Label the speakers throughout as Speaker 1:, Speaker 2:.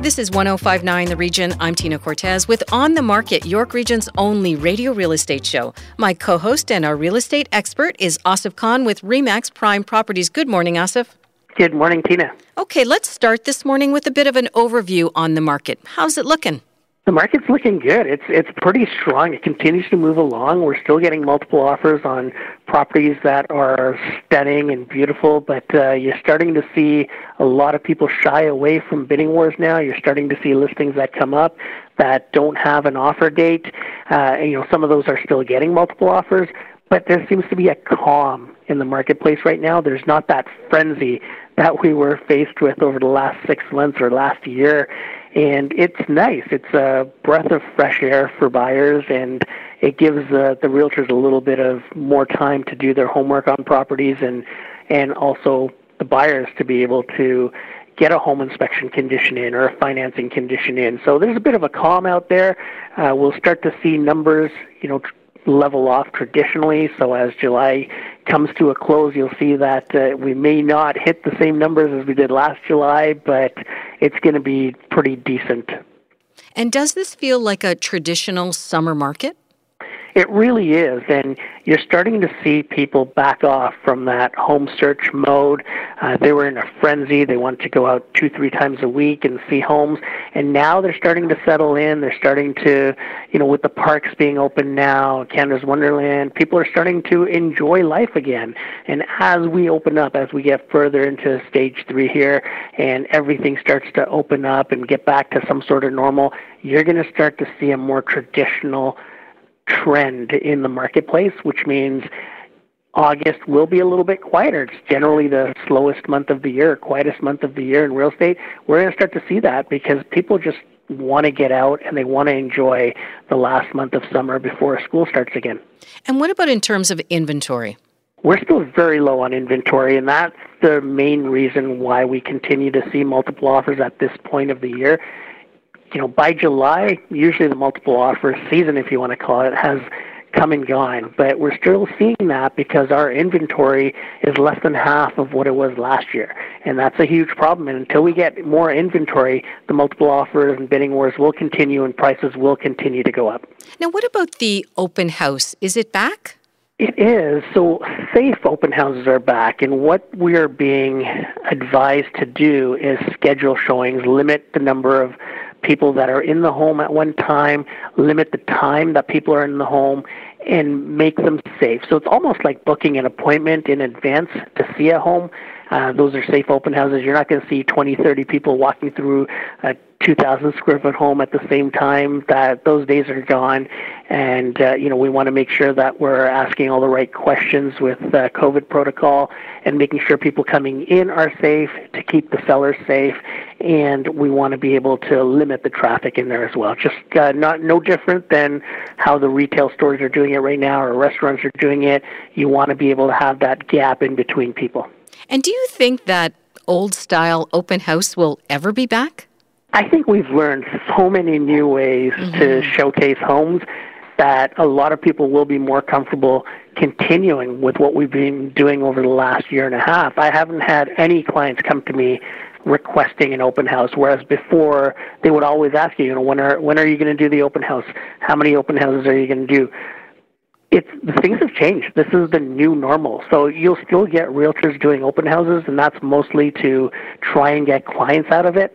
Speaker 1: This is 1059 The Region. I'm Tina Cortez with On the Market, York Region's only radio real estate show. My co host and our real estate expert is Asif Khan with REMAX Prime Properties. Good morning, Asif.
Speaker 2: Good morning, Tina.
Speaker 1: Okay, let's start this morning with a bit of an overview on the market. How's it looking?
Speaker 2: The market's looking good. It's it's pretty strong. It continues to move along. We're still getting multiple offers on properties that are stunning and beautiful, but uh, you're starting to see a lot of people shy away from bidding wars now. You're starting to see listings that come up that don't have an offer date. Uh, and, you know, some of those are still getting multiple offers, but there seems to be a calm in the marketplace right now. There's not that frenzy that we were faced with over the last six months or last year and it's nice. It's a breath of fresh air for buyers, and it gives uh, the realtors a little bit of more time to do their homework on properties, and and also the buyers to be able to get a home inspection condition in or a financing condition in. So there's a bit of a calm out there. Uh, we'll start to see numbers, you know, level off traditionally. So as July comes to a close, you'll see that uh, we may not hit the same numbers as we did last July, but it's going to be pretty decent.
Speaker 1: And does this feel like a traditional summer market?
Speaker 2: It really is, and you're starting to see people back off from that home search mode. Uh, they were in a frenzy. They wanted to go out two, three times a week and see homes, and now they're starting to settle in. They're starting to, you know, with the parks being open now, Canada's Wonderland, people are starting to enjoy life again. And as we open up, as we get further into stage three here, and everything starts to open up and get back to some sort of normal, you're going to start to see a more traditional trend in the marketplace, which means August will be a little bit quieter. It's generally the slowest month of the year, quietest month of the year in real estate. We're going to start to see that because people just want to get out and they want to enjoy the last month of summer before school starts again.
Speaker 1: And what about in terms of inventory?
Speaker 2: We're still very low on inventory, and that's the main reason why we continue to see multiple offers at this point of the year you know, by July, usually the multiple offer season, if you want to call it, has come and gone. But we're still seeing that because our inventory is less than half of what it was last year. And that's a huge problem. And until we get more inventory, the multiple offers and bidding wars will continue and prices will continue to go up.
Speaker 1: Now, what about the open house? Is it back?
Speaker 2: It is. So, safe open houses are back, and what we are being advised to do is schedule showings, limit the number of people that are in the home at one time, limit the time that people are in the home, and make them safe. So it's almost like booking an appointment in advance to see a home. Uh, those are safe open houses. You're not going to see 20, 30 people walking through a 2,000 square foot home at the same time. That those days are gone, and uh, you know we want to make sure that we're asking all the right questions with uh, COVID protocol and making sure people coming in are safe to keep the sellers safe, and we want to be able to limit the traffic in there as well. Just uh, not no different than how the retail stores are doing it right now or restaurants are doing it. You want to be able to have that gap in between people.
Speaker 1: And do you think that old style open house will ever be back?
Speaker 2: I think we've learned so many new ways mm-hmm. to showcase homes that a lot of people will be more comfortable continuing with what we've been doing over the last year and a half. I haven't had any clients come to me requesting an open house, whereas before they would always ask you, you know, when are when are you going to do the open house? How many open houses are you going to do? It's things have changed. This is the new normal. So you'll still get realtors doing open houses, and that's mostly to try and get clients out of it.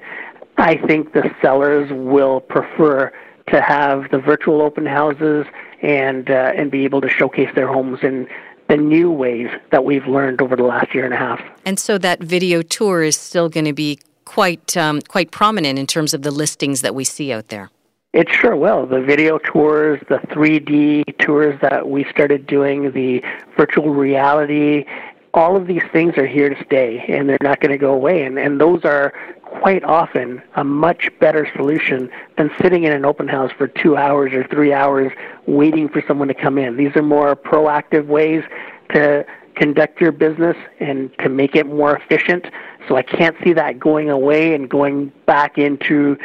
Speaker 2: I think the sellers will prefer to have the virtual open houses and uh, and be able to showcase their homes in the new ways that we've learned over the last year and a half.
Speaker 1: And so that video tour is still going to be quite um, quite prominent in terms of the listings that we see out there.
Speaker 2: It sure will. The video tours, the 3D tours that we started doing, the virtual reality, all of these things are here to stay and they're not going to go away. And, and those are quite often a much better solution than sitting in an open house for two hours or three hours waiting for someone to come in. These are more proactive ways to conduct your business and to make it more efficient. So I can't see that going away and going back into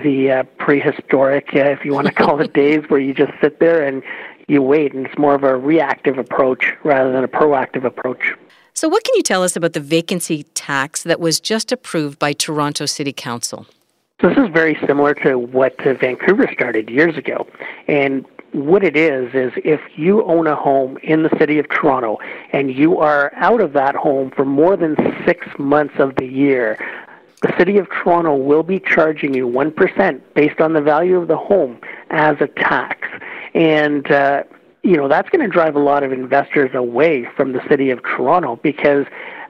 Speaker 2: the uh, prehistoric, uh, if you want to call it, days where you just sit there and you wait, and it's more of a reactive approach rather than a proactive approach.
Speaker 1: So, what can you tell us about the vacancy tax that was just approved by Toronto City Council?
Speaker 2: So, this is very similar to what Vancouver started years ago. And what it is is if you own a home in the city of Toronto and you are out of that home for more than six months of the year, the city of Toronto will be charging you 1% based on the value of the home as a tax. And, uh, you know, that's going to drive a lot of investors away from the city of Toronto because,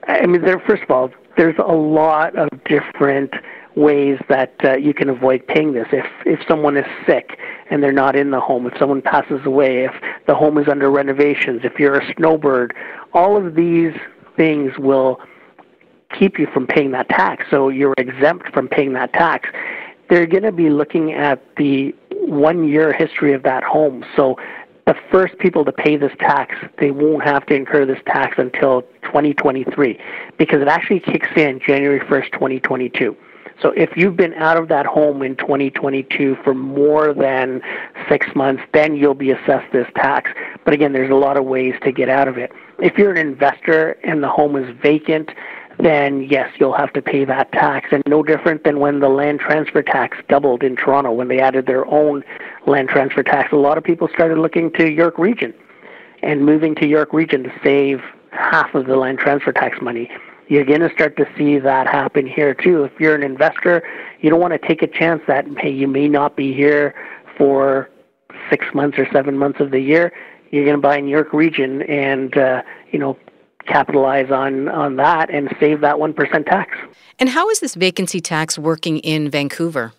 Speaker 2: I mean, there, first of all, there's a lot of different ways that uh, you can avoid paying this. If if someone is sick and they're not in the home, if someone passes away, if the home is under renovations, if you're a snowbird, all of these things will keep you from paying that tax. So you're exempt from paying that tax. They're going to be looking at the one year history of that home. So the first people to pay this tax, they won't have to incur this tax until 2023 because it actually kicks in January 1st, 2022. So if you've been out of that home in 2022 for more than six months, then you'll be assessed this tax. But again, there's a lot of ways to get out of it. If you're an investor and the home is vacant, then yes, you'll have to pay that tax. And no different than when the land transfer tax doubled in Toronto when they added their own land transfer tax. A lot of people started looking to York Region and moving to York Region to save half of the land transfer tax money. You're going to start to see that happen here too. If you're an investor, you don't want to take a chance that hey, you may not be here for six months or seven months of the year. You're going to buy in York Region and uh, you know capitalize on on that and save that one percent tax.
Speaker 1: And how is this vacancy tax working in Vancouver?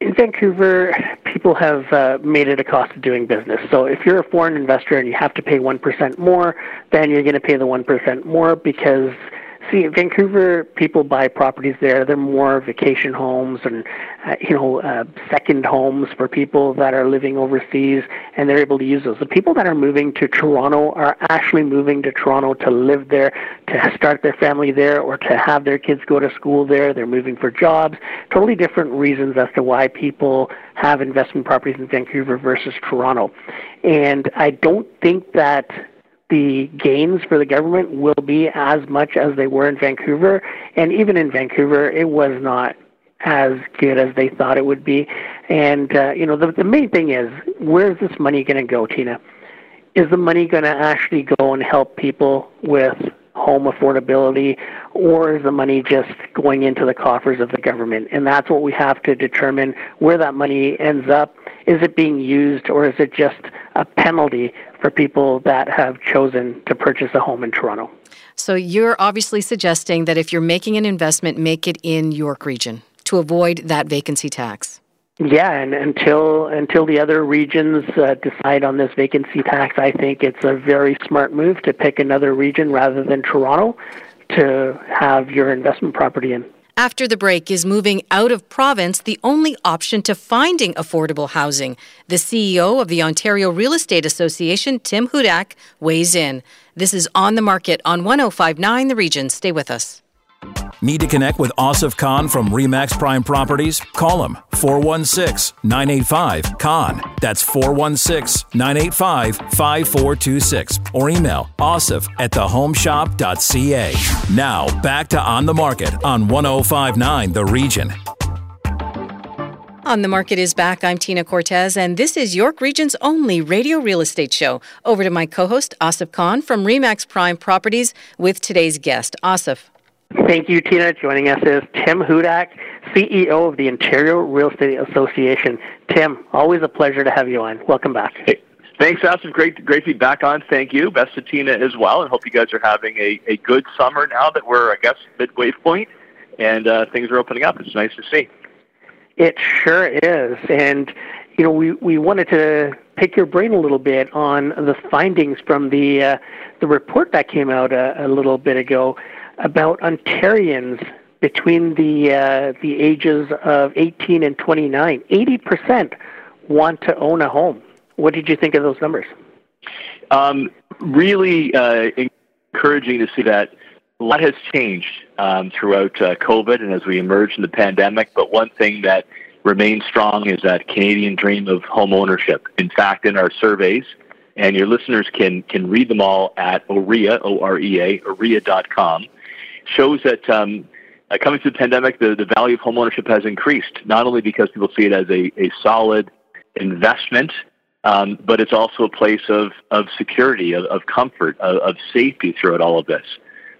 Speaker 2: In Vancouver, people have uh, made it a cost of doing business. So if you're a foreign investor and you have to pay 1% more, then you're going to pay the 1% more because see, Vancouver people buy properties there. They're more vacation homes and uh, you know uh, second homes for people that are living overseas, and they're able to use those. The people that are moving to Toronto are actually moving to Toronto to live there, to start their family there, or to have their kids go to school there. They're moving for jobs. Totally different reasons as to why people have investment properties in Vancouver versus Toronto. And I don't think that the gains for the government will be as much as they were in Vancouver. And even in Vancouver, it was not as good as they thought it would be. And, uh, you know, the, the main thing is where's this money going to go, Tina? Is the money going to actually go and help people with home affordability, or is the money just going into the coffers of the government? And that's what we have to determine where that money ends up. Is it being used, or is it just a penalty for people that have chosen to purchase a home in Toronto?
Speaker 1: So you're obviously suggesting that if you're making an investment, make it in York Region to avoid that vacancy tax.
Speaker 2: Yeah, and until until the other regions uh, decide on this vacancy tax, I think it's a very smart move to pick another region rather than Toronto to have your investment property in.
Speaker 1: After the break, is moving out of province the only option to finding affordable housing? The CEO of the Ontario Real Estate Association, Tim Hudak, weighs in. This is On the Market on 1059 The Region. Stay with us.
Speaker 3: Need to connect with Asif Khan from Remax Prime Properties? Call him 416 985 Khan. That's 416 985 5426. Or email asif at thehomeshop.ca. Now, back to On the Market on 1059 The Region.
Speaker 1: On the Market is back. I'm Tina Cortez, and this is York Region's only radio real estate show. Over to my co host, Asif Khan from Remax Prime Properties, with today's guest. Asif.
Speaker 2: Thank you, Tina. Joining us is Tim Hudak, CEO of the Ontario Real Estate Association. Tim, always a pleasure to have you on. Welcome back.
Speaker 4: Hey, thanks, Asif. Great, great to be back on. Thank you. Best to Tina as well, and hope you guys are having a, a good summer now that we're, I guess, midway point and uh, things are opening up. It's nice to see.
Speaker 2: It sure is, and you know, we we wanted to pick your brain a little bit on the findings from the uh, the report that came out a, a little bit ago about Ontarians between the uh, the ages of 18 and 29. 80% want to own a home. What did you think of those numbers?
Speaker 4: Um, really uh, encouraging to see that a lot has changed um, throughout uh, COVID and as we emerge from the pandemic. But one thing that remains strong is that Canadian dream of home ownership. In fact, in our surveys, and your listeners can can read them all at OREA, O-R-E-A, OREA.com, shows that um, uh, coming through the pandemic, the, the value of homeownership has increased, not only because people see it as a, a solid investment, um, but it's also a place of, of security, of, of comfort, of, of safety throughout all of this.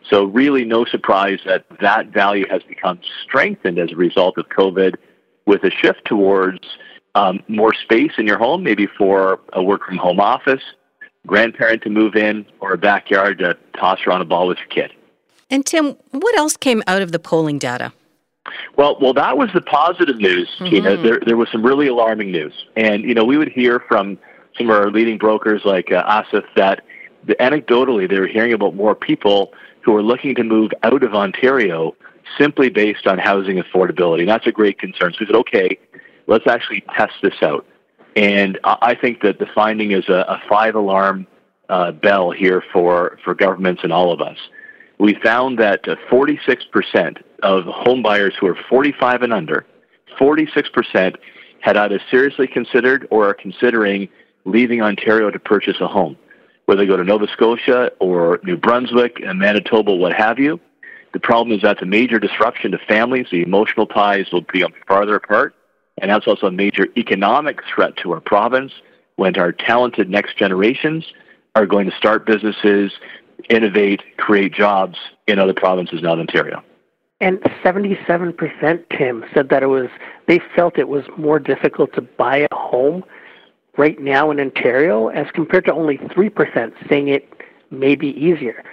Speaker 4: So really no surprise that that value has become strengthened as a result of COVID with a shift towards um, more space in your home, maybe for a work from home office, grandparent to move in, or a backyard to toss around a ball with your kid.
Speaker 1: And Tim, what else came out of the polling data?
Speaker 4: Well, well, that was the positive news, mm-hmm. Tina. There, there was some really alarming news, and you know, we would hear from some of our leading brokers like uh, Asif that the, anecdotally they were hearing about more people who are looking to move out of Ontario simply based on housing affordability. And that's a great concern. So we said, okay, let's actually test this out. And I think that the finding is a, a five alarm uh, bell here for, for governments and all of us. We found that uh, 46% of home buyers who are 45 and under, 46% had either seriously considered or are considering leaving Ontario to purchase a home. Whether they go to Nova Scotia or New Brunswick and Manitoba, what have you. The problem is that's a major disruption to families. The emotional ties will become farther apart. And that's also a major economic threat to our province when our talented next generations are going to start businesses, innovate, create jobs in other provinces, not Ontario.
Speaker 2: And 77%, Tim, said that it was, they felt it was more difficult to buy a home right now in Ontario as compared to only 3% saying it may be easier.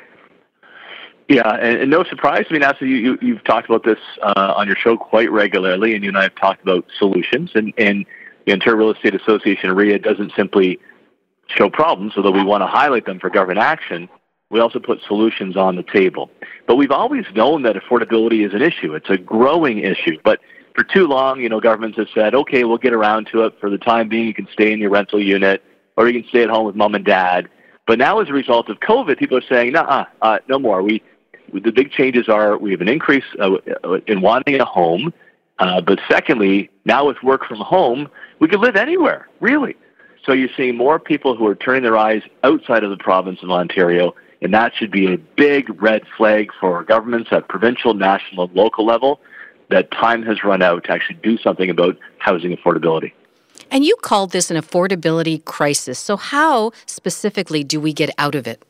Speaker 4: Yeah, and, and no surprise. I mean, Asif, you, you, have talked about this uh, on your show quite regularly, and you and I have talked about solutions. And, and the Ontario Real Estate Association, OREA, doesn't simply show problems, although we want to highlight them for government action. We also put solutions on the table. But we've always known that affordability is an issue. It's a growing issue. But for too long, you know, governments have said, okay, we'll get around to it. For the time being, you can stay in your rental unit, or you can stay at home with mom and dad. But now, as a result of COVID, people are saying, nah, uh, no more. We the big changes are we have an increase uh, in wanting a home, uh, but secondly, now with work from home, we can live anywhere, really. So you're seeing more people who are turning their eyes outside of the province of Ontario, and that should be a big red flag for governments at provincial, national, and local level that time has run out to actually do something about housing affordability.
Speaker 1: And you called this an affordability crisis. So, how specifically do we get out of it?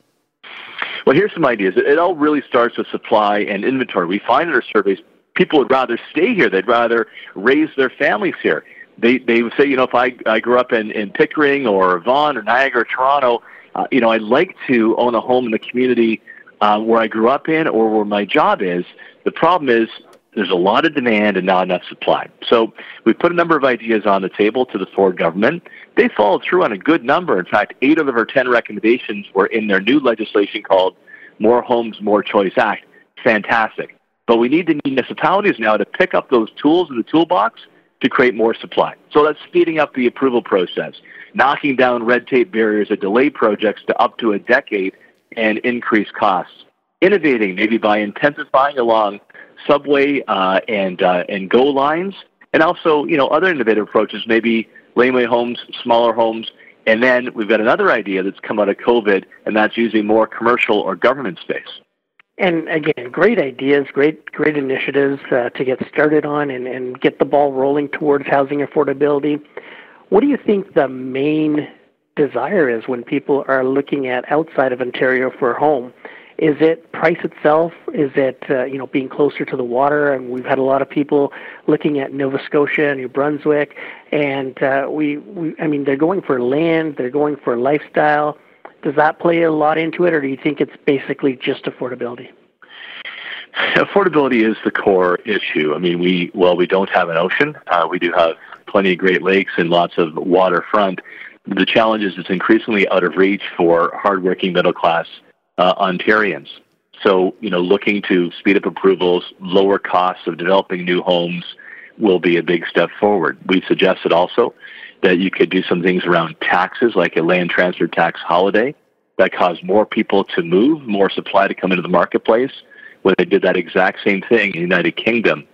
Speaker 4: Well, here's some ideas. It all really starts with supply and inventory. We find in our surveys people would rather stay here. They'd rather raise their families here. They they would say, you know, if I I grew up in in Pickering or Vaughan or Niagara or Toronto, uh, you know, I'd like to own a home in the community uh, where I grew up in or where my job is. The problem is there's a lot of demand and not enough supply. So we put a number of ideas on the table to the Ford government. They followed through on a good number. In fact, eight of our 10 recommendations were in their new legislation called More Homes, More Choice Act. Fantastic. But we need the municipalities now to pick up those tools in the toolbox to create more supply. So that's speeding up the approval process, knocking down red tape barriers that delay projects to up to a decade and increase costs. Innovating, maybe by intensifying along subway uh, and uh, and GO lines, and also you know other innovative approaches, maybe laneway homes, smaller homes, and then we've got another idea that's come out of COVID, and that's using more commercial or government space.
Speaker 2: And again, great ideas, great great initiatives uh, to get started on and, and get the ball rolling towards housing affordability. What do you think the main desire is when people are looking at outside of Ontario for a home? Is it price itself? Is it uh, you know being closer to the water? And we've had a lot of people looking at Nova Scotia, and New Brunswick, and uh, we, we I mean they're going for land, they're going for lifestyle. Does that play a lot into it, or do you think it's basically just affordability?
Speaker 4: Affordability is the core issue. I mean, we well, we don't have an ocean. Uh, we do have plenty of Great Lakes and lots of waterfront. The challenge is it's increasingly out of reach for hardworking middle class uh, Ontarians. So, you know, looking to speed up approvals, lower costs of developing new homes will be a big step forward. We suggested also that you could do some things around taxes, like a land transfer tax holiday, that caused more people to move, more supply to come into the marketplace when they did that exact same thing in the United Kingdom.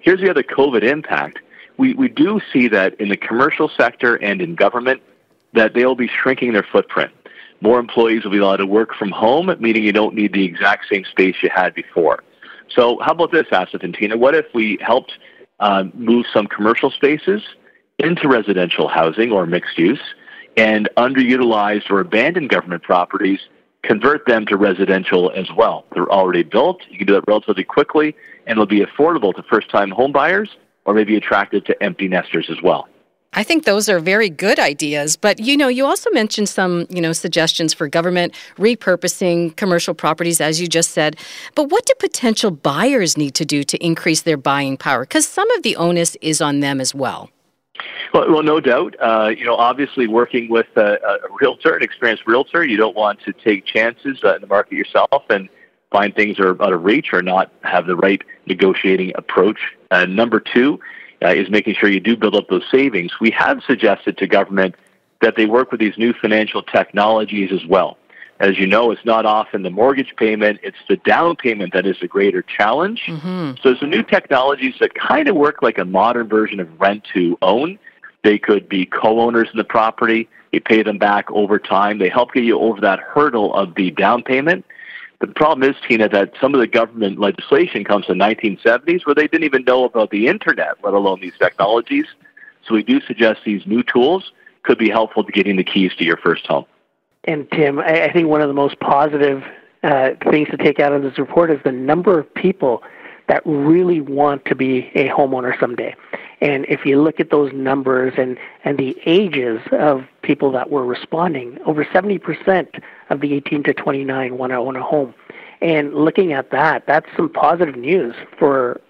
Speaker 4: Here's the other COVID impact. We, we do see that in the commercial sector and in government that they'll be shrinking their footprint. More employees will be allowed to work from home, meaning you don't need the exact same space you had before. So how about this, Asif and Tina? What if we helped uh, move some commercial spaces into residential housing or mixed use and underutilized or abandoned government properties, convert them to residential as well. They're already built. You can do that relatively quickly, and it'll be affordable to first time home buyers or maybe attracted to empty nesters as well.
Speaker 1: I think those are very good ideas, but you know, you also mentioned some, you know, suggestions for government repurposing commercial properties as you just said. But what do potential buyers need to do to increase their buying power? Cuz some of the onus is on them as well.
Speaker 4: Well, well no doubt. Uh, you know, obviously, working with a, a, realtor, an experienced realtor, you don't want to take chances uh, in the market yourself and find things are out of reach or not have the right negotiating approach. Uh, number two uh, is making sure you do build up those savings. We have suggested to government that they work with these new financial technologies as well. As you know, it's not often the mortgage payment, it's the down payment that is the greater challenge. Mm-hmm. So, some new technologies that kind of work like a modern version of rent to own. They could be co owners in the property, you pay them back over time. They help get you over that hurdle of the down payment. The problem is, Tina, that some of the government legislation comes from the 1970s where they didn't even know about the internet, let alone these technologies. So we do suggest these new tools could be helpful to getting the keys to your first home.
Speaker 2: And Tim, I, think one of the most positive uh, things to take out of this report is the number of people that really want to be a homeowner someday. And if you look at those numbers and, and the ages of people that were responding, over 70% of the 18 to 29 want to own a home. And looking at that, that's some positive news for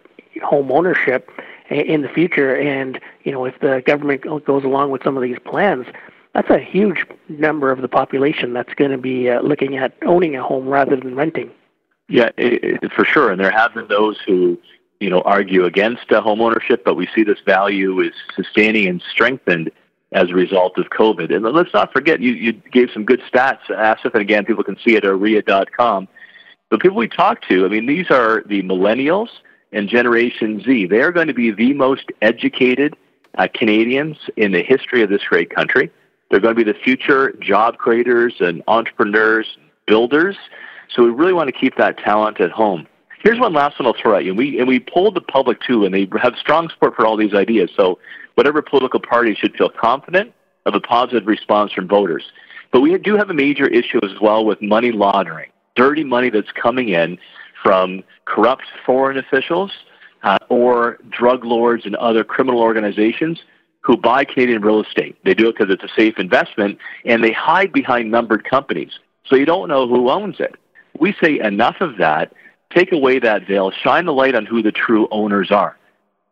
Speaker 2: home ownership in the future. And, you know, if the government goes along with some of these plans, that's a huge number of the population that's going to be uh, looking at owning a home rather than renting.
Speaker 4: Yeah, it, it, for sure. And there have been those who, you know, argue against uh, home ownership, but we see this value is sustaining and strengthened as a result of COVID. And let's not forget, you, you gave some good stats, Asif, and again, people can see it at OREA.com. The people we talk to, I mean, these are the millennials and Generation Z. They are going to be the most educated uh, Canadians in the history of this great country. They're going to be the future job creators and entrepreneurs, builders. So we really want to keep that talent at home. Here's one last one I'll throw at you. And we, and we polled the public too, and they have strong support for all these ideas. So whatever political party should feel confident of a positive response from voters. But we do have a major issue as well with money laundering, dirty money that's coming in from corrupt foreign officials uh, or drug lords and other criminal organizations who buy Canadian real estate. They do it because it's a safe investment, and they hide behind numbered companies. So you don't know who owns it. We say enough of that, take away that veil, shine the light on who the true owners are.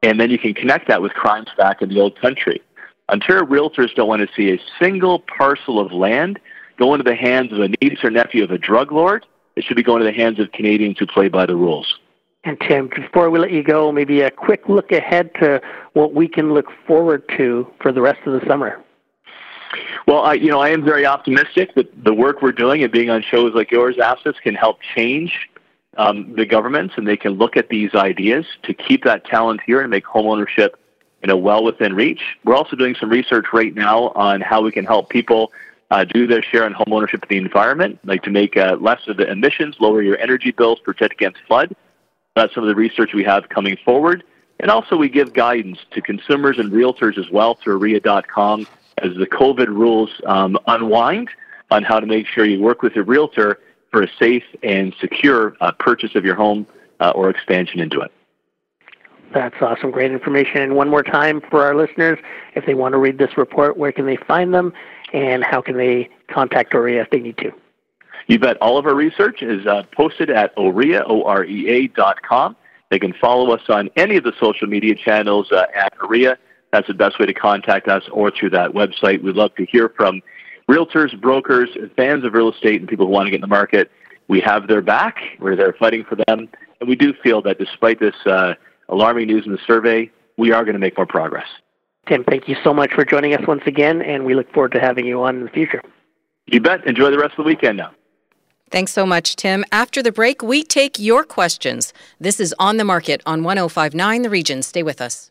Speaker 4: And then you can connect that with crimes back in the old country. Ontario realtors don't want to see a single parcel of land go into the hands of a niece or nephew of a drug lord. It should be going to the hands of Canadians who play by the rules.
Speaker 2: And Tim, before we let you go, maybe a quick look ahead to what we can look forward to for the rest of the summer.
Speaker 4: Well, I, you know, I am very optimistic that the work we're doing and being on shows like yours, Asif, can help change um, the governments, and they can look at these ideas to keep that talent here and make homeownership, you know, well within reach. We're also doing some research right now on how we can help people uh, do their share in homeownership of the environment, like to make uh, less of the emissions, lower your energy bills, protect against flood. That's some of the research we have coming forward. And also, we give guidance to consumers and realtors as well through OREA.com as the COVID rules um, unwind on how to make sure you work with your realtor for a safe and secure uh, purchase of your home uh, or expansion into it.
Speaker 2: That's awesome. Great information. And one more time for our listeners, if they want to read this report, where can they find them and how can they contact OREA if they need to?
Speaker 4: You bet. All of our research is uh, posted at OREA, O-R-E-A dot com. They can follow us on any of the social media channels uh, at OREA. That's the best way to contact us or through that website. We'd love to hear from realtors, brokers, fans of real estate, and people who want to get in the market. We have their back. We're there fighting for them. And we do feel that despite this uh, alarming news in the survey, we are going to make more progress.
Speaker 2: Tim, thank you so much for joining us once again, and we look forward to having you on in the future.
Speaker 4: You bet. Enjoy the rest of the weekend now.
Speaker 1: Thanks so much, Tim. After the break, we take your questions. This is On the Market on 1059 The Region. Stay with us.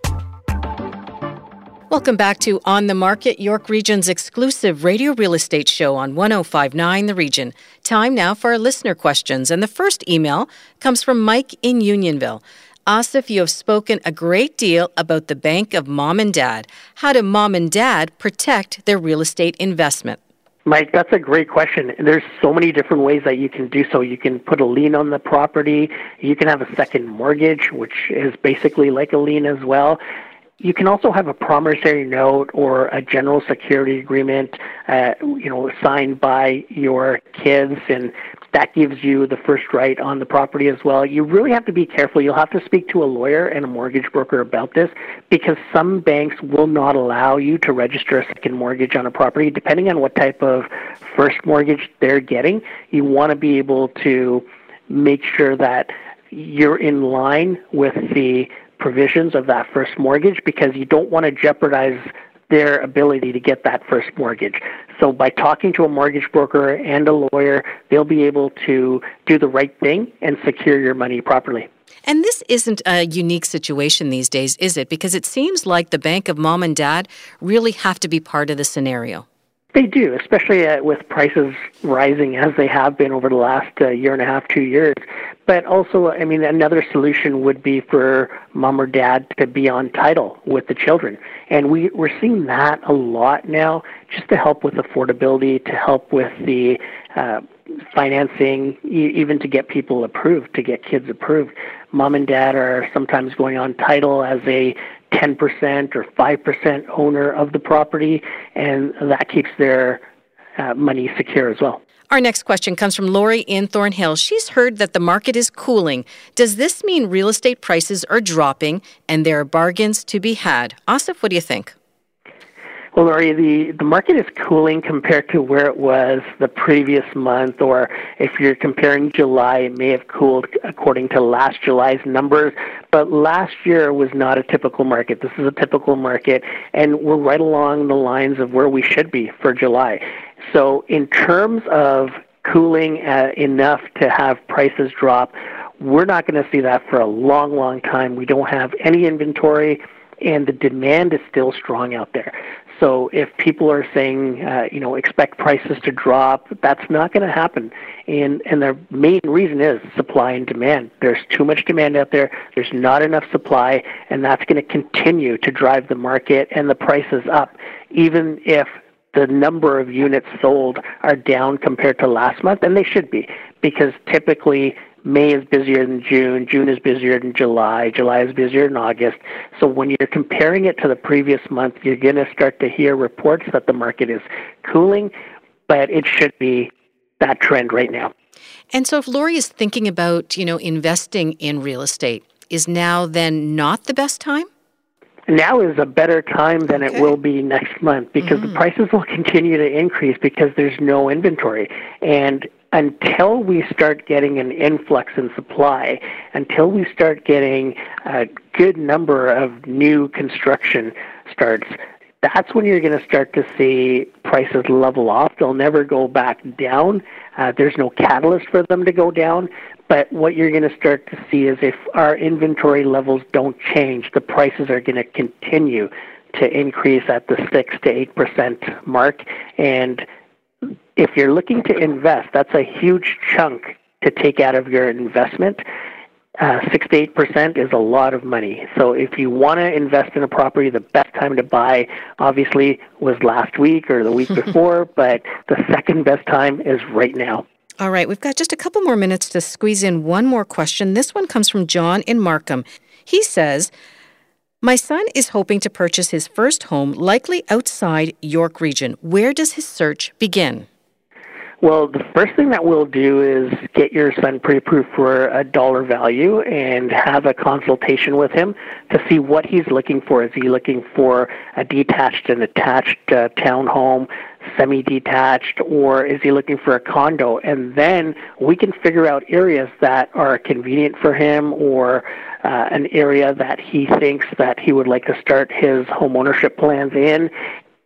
Speaker 1: Welcome back to On the Market, York Region's exclusive radio real estate show on 1059 The Region. Time now for our listener questions. And the first email comes from Mike in Unionville. Asif, you have spoken a great deal about the bank of mom and dad. How do mom and dad protect their real estate investment?
Speaker 2: Mike, that's a great question. There's so many different ways that you can do so. You can put a lien on the property. You can have a second mortgage, which is basically like a lien as well. You can also have a promissory note or a general security agreement, uh, you know, signed by your kids, and that gives you the first right on the property as well. You really have to be careful. You'll have to speak to a lawyer and a mortgage broker about this because some banks will not allow you to register a second mortgage on a property, depending on what type of first mortgage they're getting. You want to be able to make sure that you're in line with the provisions of that first mortgage because you don't want to jeopardize their ability to get that first mortgage. So by talking to a mortgage broker and a lawyer, they'll be able to do the right thing and secure your money properly.
Speaker 1: And this isn't a unique situation these days, is it? Because it seems like the bank of mom and dad really have to be part of the scenario.
Speaker 2: They do, especially uh, with prices rising as they have been over the last uh, year and a half, two years. But also, I mean, another solution would be for mom or dad to be on title with the children. And we, we're seeing that a lot now just to help with affordability, to help with the uh, financing, e- even to get people approved, to get kids approved. Mom and dad are sometimes going on title as a 10% or 5% owner of the property, and that keeps their uh, money secure as well.
Speaker 1: Our next question comes from Lori in Thornhill. She's heard that the market is cooling. Does this mean real estate prices are dropping and there are bargains to be had? Asif, what do you think?
Speaker 2: Well, Lori, the, the market is cooling compared to where it was the previous month, or if you're comparing July, it may have cooled according to last July's numbers. But last year was not a typical market. This is a typical market, and we're right along the lines of where we should be for July. So, in terms of cooling uh, enough to have prices drop, we're not going to see that for a long, long time. We don't have any inventory and the demand is still strong out there. So if people are saying, uh, you know, expect prices to drop, that's not going to happen. And and the main reason is supply and demand. There's too much demand out there. There's not enough supply, and that's going to continue to drive the market and the prices up, even if the number of units sold are down compared to last month, and they should be, because typically May is busier than June, June is busier than July, July is busier than August. So when you're comparing it to the previous month, you're going to start to hear reports that the market is cooling, but it should be that trend right now.
Speaker 1: And so if Lori is thinking about, you know, investing in real estate, is now then not the best time?
Speaker 2: now is a better time than okay. it will be next month because mm. the prices will continue to increase because there's no inventory. And until we start getting an influx in supply, until we start getting a good number of new construction starts, that's when you're going to start to see prices level off. They'll never go back down. Uh, there's no catalyst for them to go down. But what you're going to start to see is if our inventory levels don't change, the prices are going to continue to increase at the 6 to 8% mark. And if you're looking to invest, that's a huge chunk to take out of your investment. Uh, six to eight percent is a lot of money. So if you want to invest in a property, the best time to buy obviously was last week or the week before, but the second best time is right now.
Speaker 1: All right, we've got just a couple more minutes to squeeze in one more question. This one comes from John in Markham. He says, my son is hoping to purchase his first home, likely outside York Region. Where does his search begin?
Speaker 2: Well, the first thing that we'll do is get your son pre-approved for a dollar value and have a consultation with him to see what he's looking for. Is he looking for a detached and attached uh, townhome, semi-detached, or is he looking for a condo? And then we can figure out areas that are convenient for him or uh, an area that he thinks that he would like to start his home ownership plans in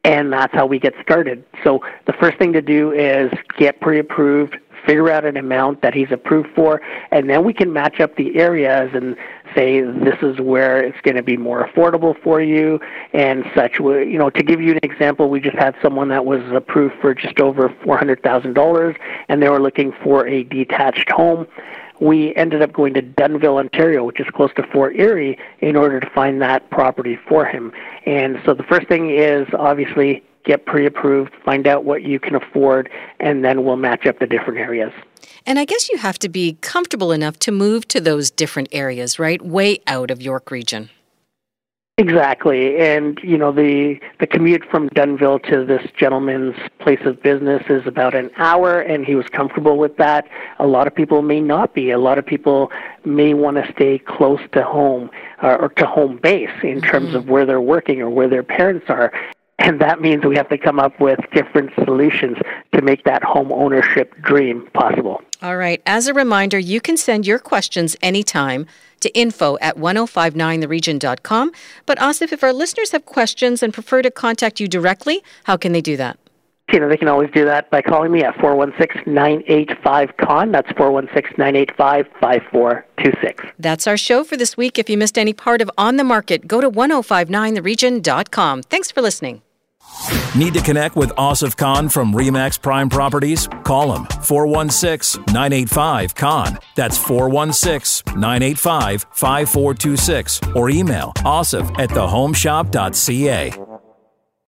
Speaker 2: and that's how we get started. So the first thing to do is get pre-approved, figure out an amount that he's approved for, and then we can match up the areas and say this is where it's going to be more affordable for you and such. You know, to give you an example, we just had someone that was approved for just over four hundred thousand dollars, and they were looking for a detached home we ended up going to Dunnville, Ontario, which is close to Fort Erie, in order to find that property for him. And so the first thing is obviously get pre approved, find out what you can afford, and then we'll match up the different areas.
Speaker 1: And I guess you have to be comfortable enough to move to those different areas, right? Way out of York Region.
Speaker 2: Exactly, and you know the the commute from Dunnville to this gentleman's place of business is about an hour, and he was comfortable with that. A lot of people may not be. A lot of people may want to stay close to home uh, or to home base in mm-hmm. terms of where they're working or where their parents are. And that means we have to come up with different solutions to make that home ownership dream possible.
Speaker 1: All right. As a reminder, you can send your questions anytime to info at 1059theregion.com. But Asif, if our listeners have questions and prefer to contact you directly, how can they do that?
Speaker 2: You know, they can always do that by calling me at 416-985-Khan. That's 416-985-5426.
Speaker 1: That's our show for this week. If you missed any part of On the Market, go to 1059theregion.com. Thanks for listening.
Speaker 3: Need to connect with Asif Khan from Remax Prime Properties? Call him 416 985 Khan. That's 416 985 5426 or email asif at thehomeshop.ca.